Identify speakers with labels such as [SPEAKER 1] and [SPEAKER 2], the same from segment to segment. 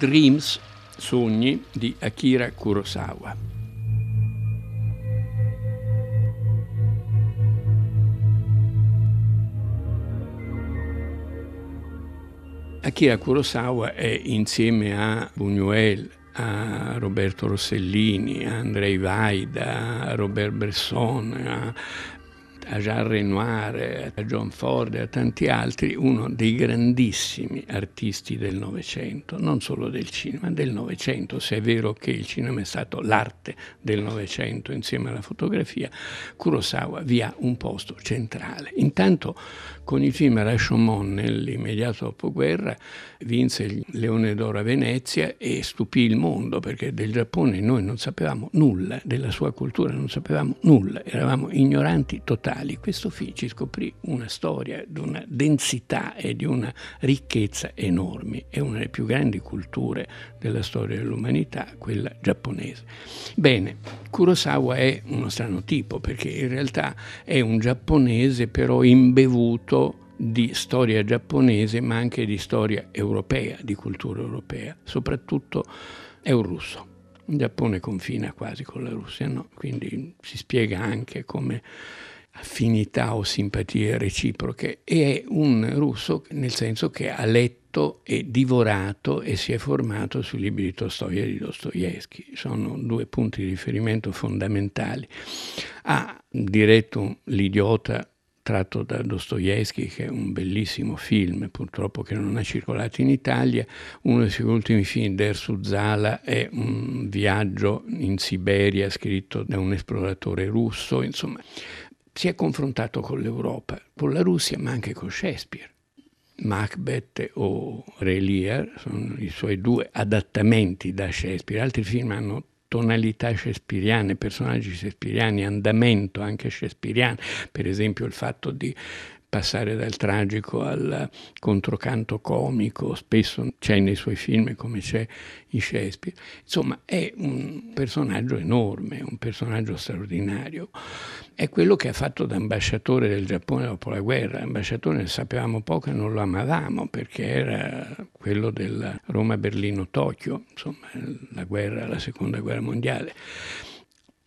[SPEAKER 1] Dreams, Sogni di Akira Kurosawa. Akira Kurosawa è insieme a Buñuel, a Roberto Rossellini, a Andrei Vaida, a Robert Bresson, a a Jean Renoir, a John Ford e a tanti altri, uno dei grandissimi artisti del Novecento, non solo del cinema, del Novecento, se è vero che il cinema è stato l'arte del Novecento insieme alla fotografia, Kurosawa vi ha un posto centrale. Intanto con il film Rashomon nell'immediato dopoguerra vinse il Leone d'Oro a Venezia e stupì il mondo perché del Giappone noi non sapevamo nulla, della sua cultura non sapevamo nulla, eravamo ignoranti totali. Questo film ci scoprì una storia di una densità e di una ricchezza enormi, è una delle più grandi culture della storia dell'umanità, quella giapponese. Bene, Kurosawa è uno strano tipo perché in realtà è un giapponese però imbevuto di storia giapponese ma anche di storia europea, di cultura europea, soprattutto è un russo. Il Giappone confina quasi con la Russia, no? quindi si spiega anche come affinità o simpatie reciproche e è un russo nel senso che ha letto e divorato e si è formato sui libri di Tolstoi e di Dostoevsky. Sono due punti di riferimento fondamentali. Ha diretto L'idiota tratto da Dostoevsky, che è un bellissimo film, purtroppo che non ha circolato in Italia. Uno dei suoi ultimi film, Der Suzala, è un viaggio in Siberia scritto da un esploratore russo. Insomma, si è confrontato con l'Europa, con la Russia, ma anche con Shakespeare. Macbeth o Re Lear sono i suoi due adattamenti da Shakespeare. Altri film hanno tonalità shakespeariane, personaggi shakespeariani, andamento anche shakespeariano, per esempio il fatto di passare dal tragico al controcanto comico, spesso c'è nei suoi film come c'è in Shakespeare. Insomma, è un personaggio enorme, un personaggio straordinario. È quello che ha fatto da ambasciatore del Giappone dopo la guerra. Ambasciatore ne sapevamo poco e non lo amavamo perché era quello del Roma-Berlino-Tokyo, insomma, la guerra, la seconda guerra mondiale.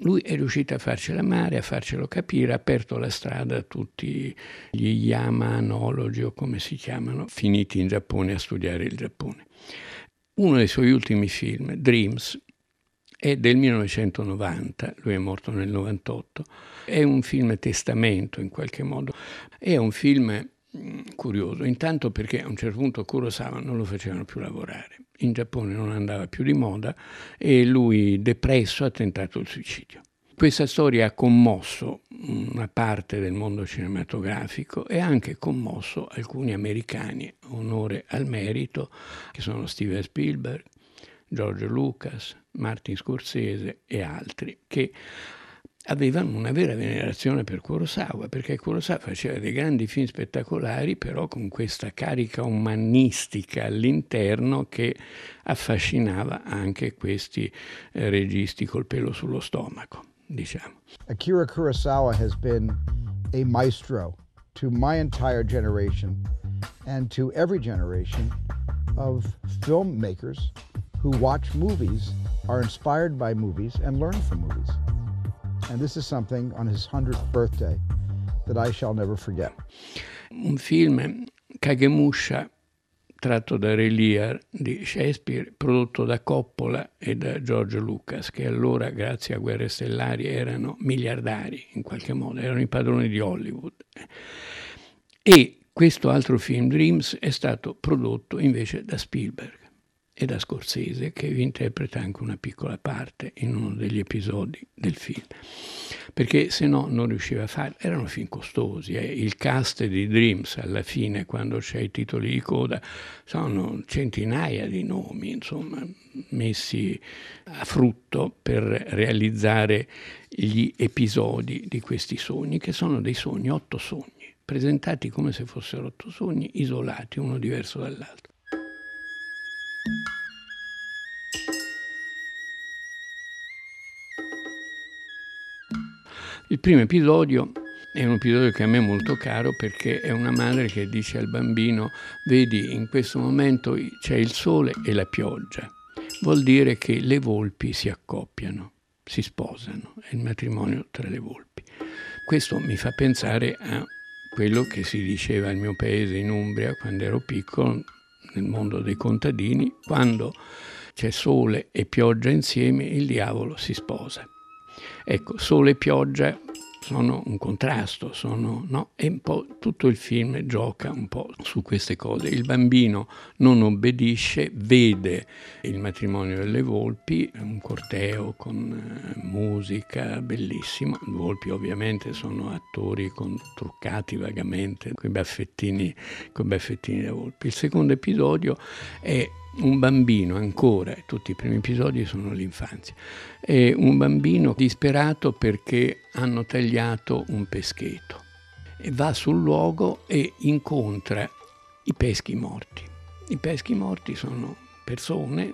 [SPEAKER 1] Lui è riuscito a farcela amare, a farcelo capire, ha aperto la strada a tutti gli Yamanologi o come si chiamano, finiti in Giappone a studiare il Giappone. Uno dei suoi ultimi film, Dreams, è del 1990, lui è morto nel 98, è un film testamento in qualche modo, è un film mm, curioso, intanto perché a un certo punto Kurosawa non lo facevano più lavorare in Giappone non andava più di moda e lui, depresso, ha tentato il suicidio. Questa storia ha commosso una parte del mondo cinematografico e ha anche commosso alcuni americani, onore al merito, che sono Steven Spielberg, George Lucas, Martin Scorsese e altri, che avevano una vera venerazione per Kurosawa, perché Kurosawa faceva dei grandi film spettacolari, però con questa carica umanistica all'interno che affascinava anche questi eh, registi col pelo sullo stomaco, diciamo.
[SPEAKER 2] Akira Kurosawa has been a maestro to my entire generation and to every generation of filmmakers who watch movies, are inspired by movies and learn from movies. And this is something on his 100th birthday that I shall never forget.
[SPEAKER 1] Un film Kagemusha tratto da Re Lear di Shakespeare, prodotto da Coppola e da George Lucas, che allora, grazie a Guerre Stellari, erano miliardari in qualche modo, erano i padroni di Hollywood. E questo altro film, Dreams, è stato prodotto invece da Spielberg e da Scorsese che interpreta anche una piccola parte in uno degli episodi del film. Perché se no non riusciva a farlo. Erano film costosi eh. il cast di Dreams alla fine quando c'è i titoli di coda sono centinaia di nomi insomma messi a frutto per realizzare gli episodi di questi sogni che sono dei sogni otto sogni presentati come se fossero otto sogni isolati uno diverso dall'altro il primo episodio è un episodio che a me è molto caro perché è una madre che dice al bambino, vedi, in questo momento c'è il sole e la pioggia. Vuol dire che le volpi si accoppiano, si sposano, è il matrimonio tra le volpi. Questo mi fa pensare a quello che si diceva al mio paese in Umbria quando ero piccolo, nel mondo dei contadini, quando c'è sole e pioggia insieme, il diavolo si sposa. Ecco, sole e pioggia sono un contrasto, sono, no? e un po' tutto il film gioca un po' su queste cose. Il bambino non obbedisce, vede il matrimonio delle volpi, un corteo con eh, musica bellissima. Le volpi ovviamente sono attori con, truccati vagamente, con i baffettini, con i baffettini da volpi. Il secondo episodio è un bambino ancora, tutti i primi episodi sono l'infanzia, è un bambino disperato perché hanno tagliato un peschetto e va sul luogo e incontra i peschi morti. I peschi morti sono persone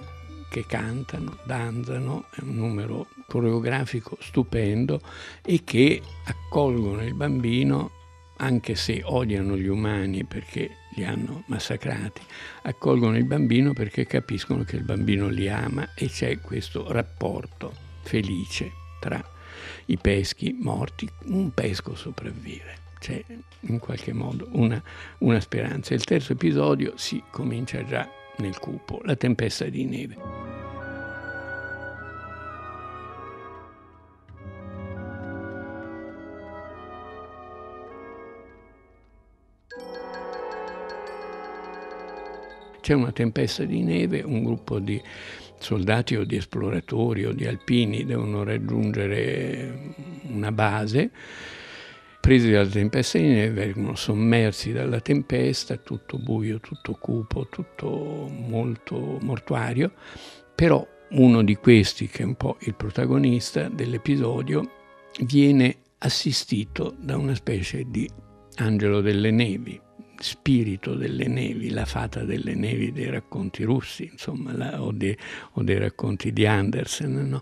[SPEAKER 1] che cantano, danzano, è un numero coreografico stupendo e che accolgono il bambino anche se odiano gli umani perché li hanno massacrati, accolgono il bambino perché capiscono che il bambino li ama e c'è questo rapporto felice tra i peschi morti. Un pesco sopravvive, c'è in qualche modo una, una speranza. Il terzo episodio si comincia già nel cupo, la tempesta di neve. C'è una tempesta di neve, un gruppo di soldati o di esploratori o di alpini devono raggiungere una base, presi dalla tempesta di neve, vengono sommersi dalla tempesta, tutto buio, tutto cupo, tutto molto mortuario, però uno di questi, che è un po' il protagonista dell'episodio, viene assistito da una specie di angelo delle nevi, spirito delle nevi, la fata delle nevi dei racconti russi, insomma, la, o, de, o, dei racconti di Andersen, no?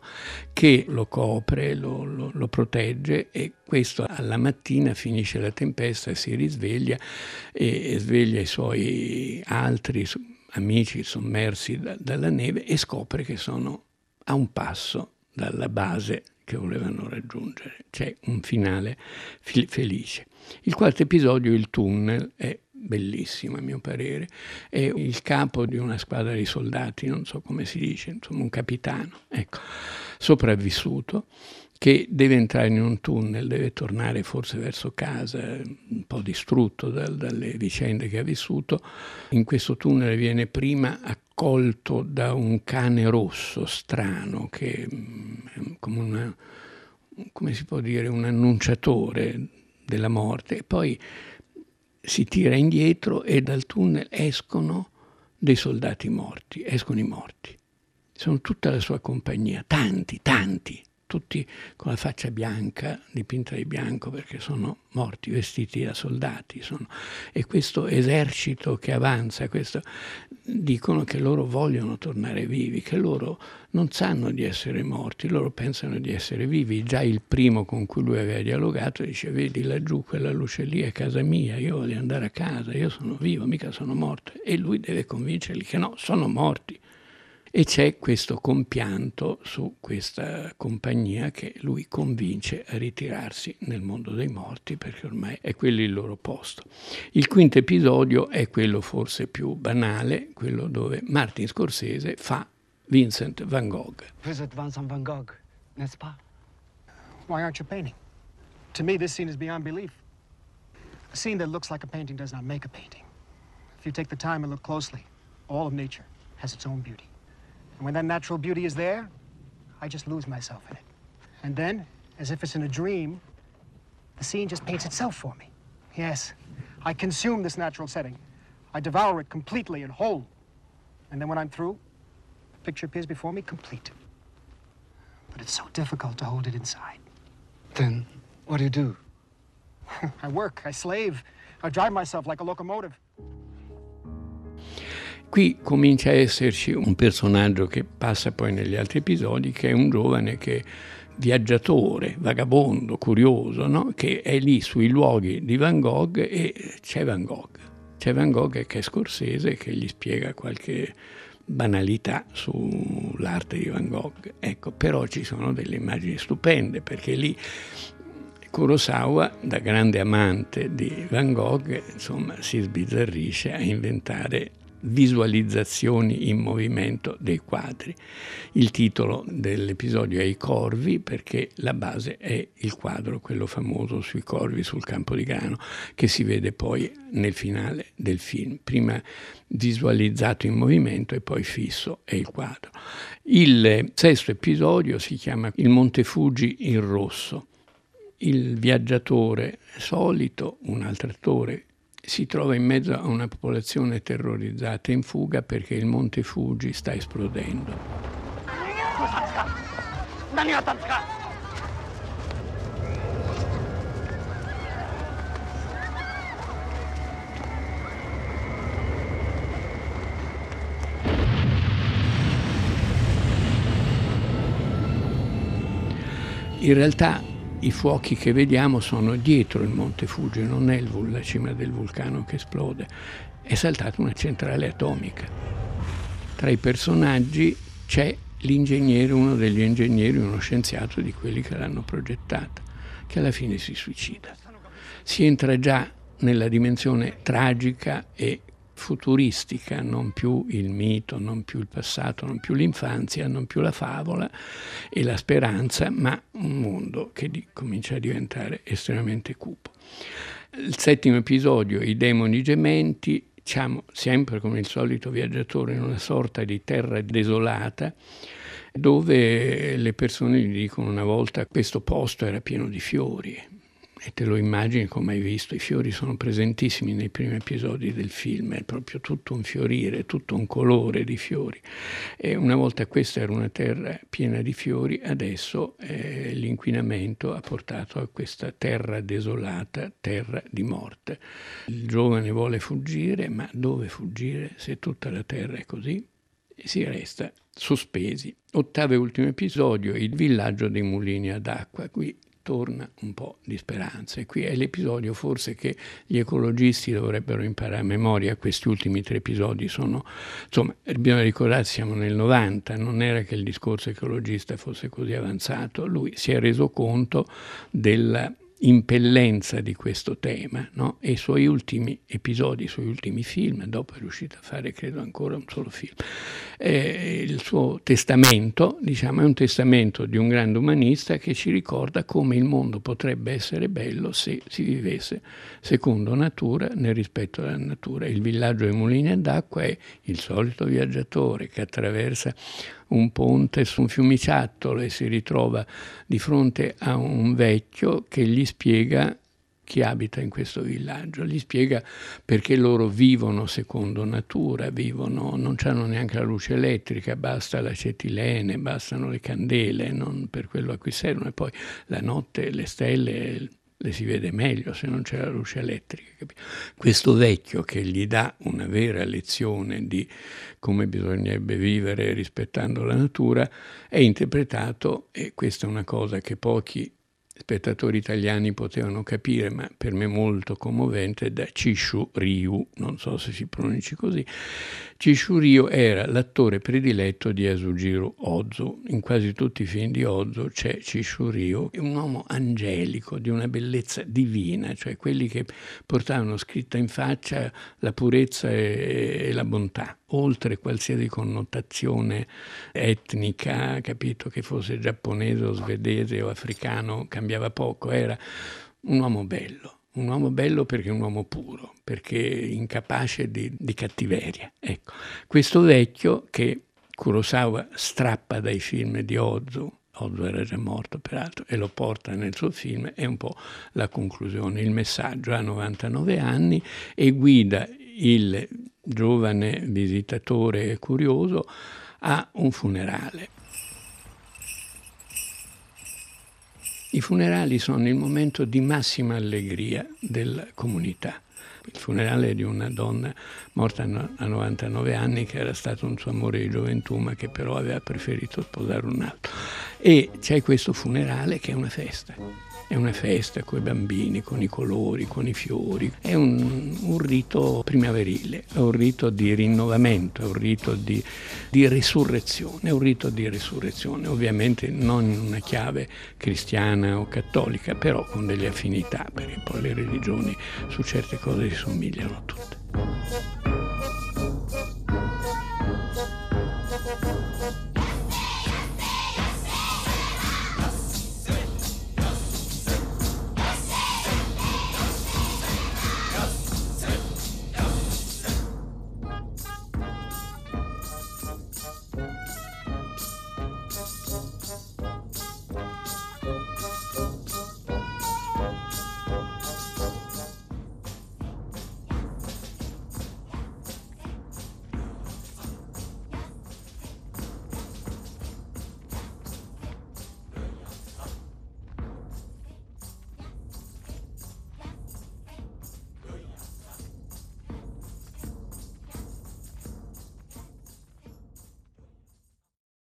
[SPEAKER 1] che lo copre, lo, lo, lo, protegge e questo alla mattina finisce la tempesta, si risveglia e, e sveglia i suoi altri amici sommersi da, dalla neve e scopre che sono a un passo dalla base che volevano raggiungere. C'è un finale felice. Il quarto episodio, il tunnel, è bellissimo a mio parere, è il capo di una squadra di soldati, non so come si dice, insomma un capitano, ecco, sopravvissuto, che deve entrare in un tunnel, deve tornare forse verso casa, un po' distrutto da, dalle vicende che ha vissuto. In questo tunnel viene prima accolto da un cane rosso strano, che mm, è come, una, come si può dire, un annunciatore della morte, e poi si tira indietro e dal tunnel escono dei soldati morti, escono i morti. Sono tutta la sua compagnia, tanti, tanti, tutti con la faccia bianca, dipinta di bianco perché sono morti, vestiti da soldati. Sono. E questo esercito che avanza, questo, dicono che loro vogliono tornare vivi, che loro non sanno di essere morti, loro pensano di essere vivi. Già il primo con cui lui aveva dialogato dice, vedi laggiù quella luce lì è casa mia, io voglio andare a casa, io sono vivo, mica sono morto. E lui deve convincerli che no, sono morti e c'è questo compianto su questa compagnia che lui convince a ritirarsi nel mondo dei morti perché ormai è quello il loro posto. Il quinto episodio è quello forse più banale, quello dove Martin Scorsese fa Vincent van Gogh. Visit Vincent van Gogh, n'est-ce pas? Why aren't you painting? To me this scene is beyond belief. A scene that looks like a painting does not make a painting. If you take the time and look closely, all of nature has its own beauty. And when that natural beauty is there, I just lose myself in it. And then, as if it's in a dream, the scene just paints itself for me. Yes, I consume this natural setting. I devour it completely and whole. And then when I'm through, the picture appears before me complete. But it's so difficult to hold it inside. Then, what do you do? I work, I slave, I drive myself like a locomotive. Qui comincia a esserci un personaggio che passa poi negli altri episodi, che è un giovane che viaggiatore, vagabondo, curioso, no? che è lì sui luoghi di Van Gogh e c'è Van Gogh. C'è Van Gogh che è scorsese che gli spiega qualche banalità sull'arte di Van Gogh. Ecco, però ci sono delle immagini stupende perché lì Kurosawa, da grande amante di Van Gogh, insomma, si sbizzarrisce a inventare visualizzazioni in movimento dei quadri. Il titolo dell'episodio è I corvi perché la base è il quadro, quello famoso sui corvi sul campo di grano, che si vede poi nel finale del film. Prima visualizzato in movimento e poi fisso è il quadro. Il sesto episodio si chiama Il Monte Fuji in rosso. Il viaggiatore solito, un altro attore si trova in mezzo a una popolazione terrorizzata in fuga perché il monte Fuji sta esplodendo. In realtà i fuochi che vediamo sono dietro il Monte Fuji, non è la cima del vulcano che esplode, è saltata una centrale atomica. Tra i personaggi c'è l'ingegnere, uno degli ingegneri, uno scienziato di quelli che l'hanno progettata, che alla fine si suicida. Si entra già nella dimensione tragica e futuristica, non più il mito, non più il passato, non più l'infanzia, non più la favola e la speranza, ma un mondo che comincia a diventare estremamente cupo. Il settimo episodio, i demoni gementi, siamo sempre come il solito viaggiatore in una sorta di terra desolata dove le persone gli dicono una volta questo posto era pieno di fiori, e te lo immagini come hai visto, i fiori sono presentissimi nei primi episodi del film, è proprio tutto un fiorire, tutto un colore di fiori. E una volta questa era una terra piena di fiori, adesso eh, l'inquinamento ha portato a questa terra desolata, terra di morte. Il giovane vuole fuggire, ma dove fuggire se tutta la terra è così? Si resta sospesi. Ottavo e ultimo episodio, il villaggio dei mulini ad acqua. Qui torna un po' di speranza. E qui è l'episodio forse che gli ecologisti dovrebbero imparare a memoria. Questi ultimi tre episodi sono, insomma, bisogna ricordarsi, siamo nel 90, non era che il discorso ecologista fosse così avanzato. Lui si è reso conto della impellenza di questo tema no? e i suoi ultimi episodi, i suoi ultimi film, dopo è riuscito a fare credo ancora un solo film. Eh, il suo testamento diciamo, è un testamento di un grande umanista che ci ricorda come il mondo potrebbe essere bello se si vivesse secondo natura, nel rispetto della natura. Il villaggio dei mulini d'acqua è il solito viaggiatore che attraversa un ponte su un fiumiciattolo e si ritrova di fronte a un vecchio che gli spiega chi abita in questo villaggio, gli spiega perché loro vivono secondo natura, vivono, non hanno neanche la luce elettrica, basta l'acetilene, bastano le candele, non per quello a cui servono, e poi la notte le stelle le si vede meglio se non c'è la luce elettrica. Capito? Questo vecchio che gli dà una vera lezione di come bisognerebbe vivere rispettando la natura è interpretato, e questa è una cosa che pochi spettatori italiani potevano capire, ma per me molto commovente, da Chishu Ryu, non so se si pronunci così. Ryu era l'attore prediletto di Yasujiro Ozu. In quasi tutti i film di Ozu c'è Ryu, un uomo angelico, di una bellezza divina, cioè quelli che portavano scritta in faccia la purezza e, e la bontà oltre qualsiasi connotazione etnica, capito che fosse giapponese o svedese o africano, cambiava poco, era un uomo bello, un uomo bello perché un uomo puro, perché incapace di, di cattiveria. Ecco, questo vecchio che Kurosawa strappa dai film di Ozu, Ozu era già morto peraltro, e lo porta nel suo film, è un po' la conclusione. Il messaggio ha 99 anni e guida il giovane visitatore curioso a un funerale. I funerali sono il momento di massima allegria della comunità. Il funerale di una donna morta a 99 anni che era stato un suo amore di gioventù ma che però aveva preferito sposare un altro. E c'è questo funerale che è una festa. È una festa con i bambini, con i colori, con i fiori. È un, un rito primaverile, è un rito di rinnovamento, è un rito di, di risurrezione, è un rito di risurrezione. Ovviamente non in una chiave cristiana o cattolica, però con delle affinità, perché poi le religioni su certe cose si somigliano tutte.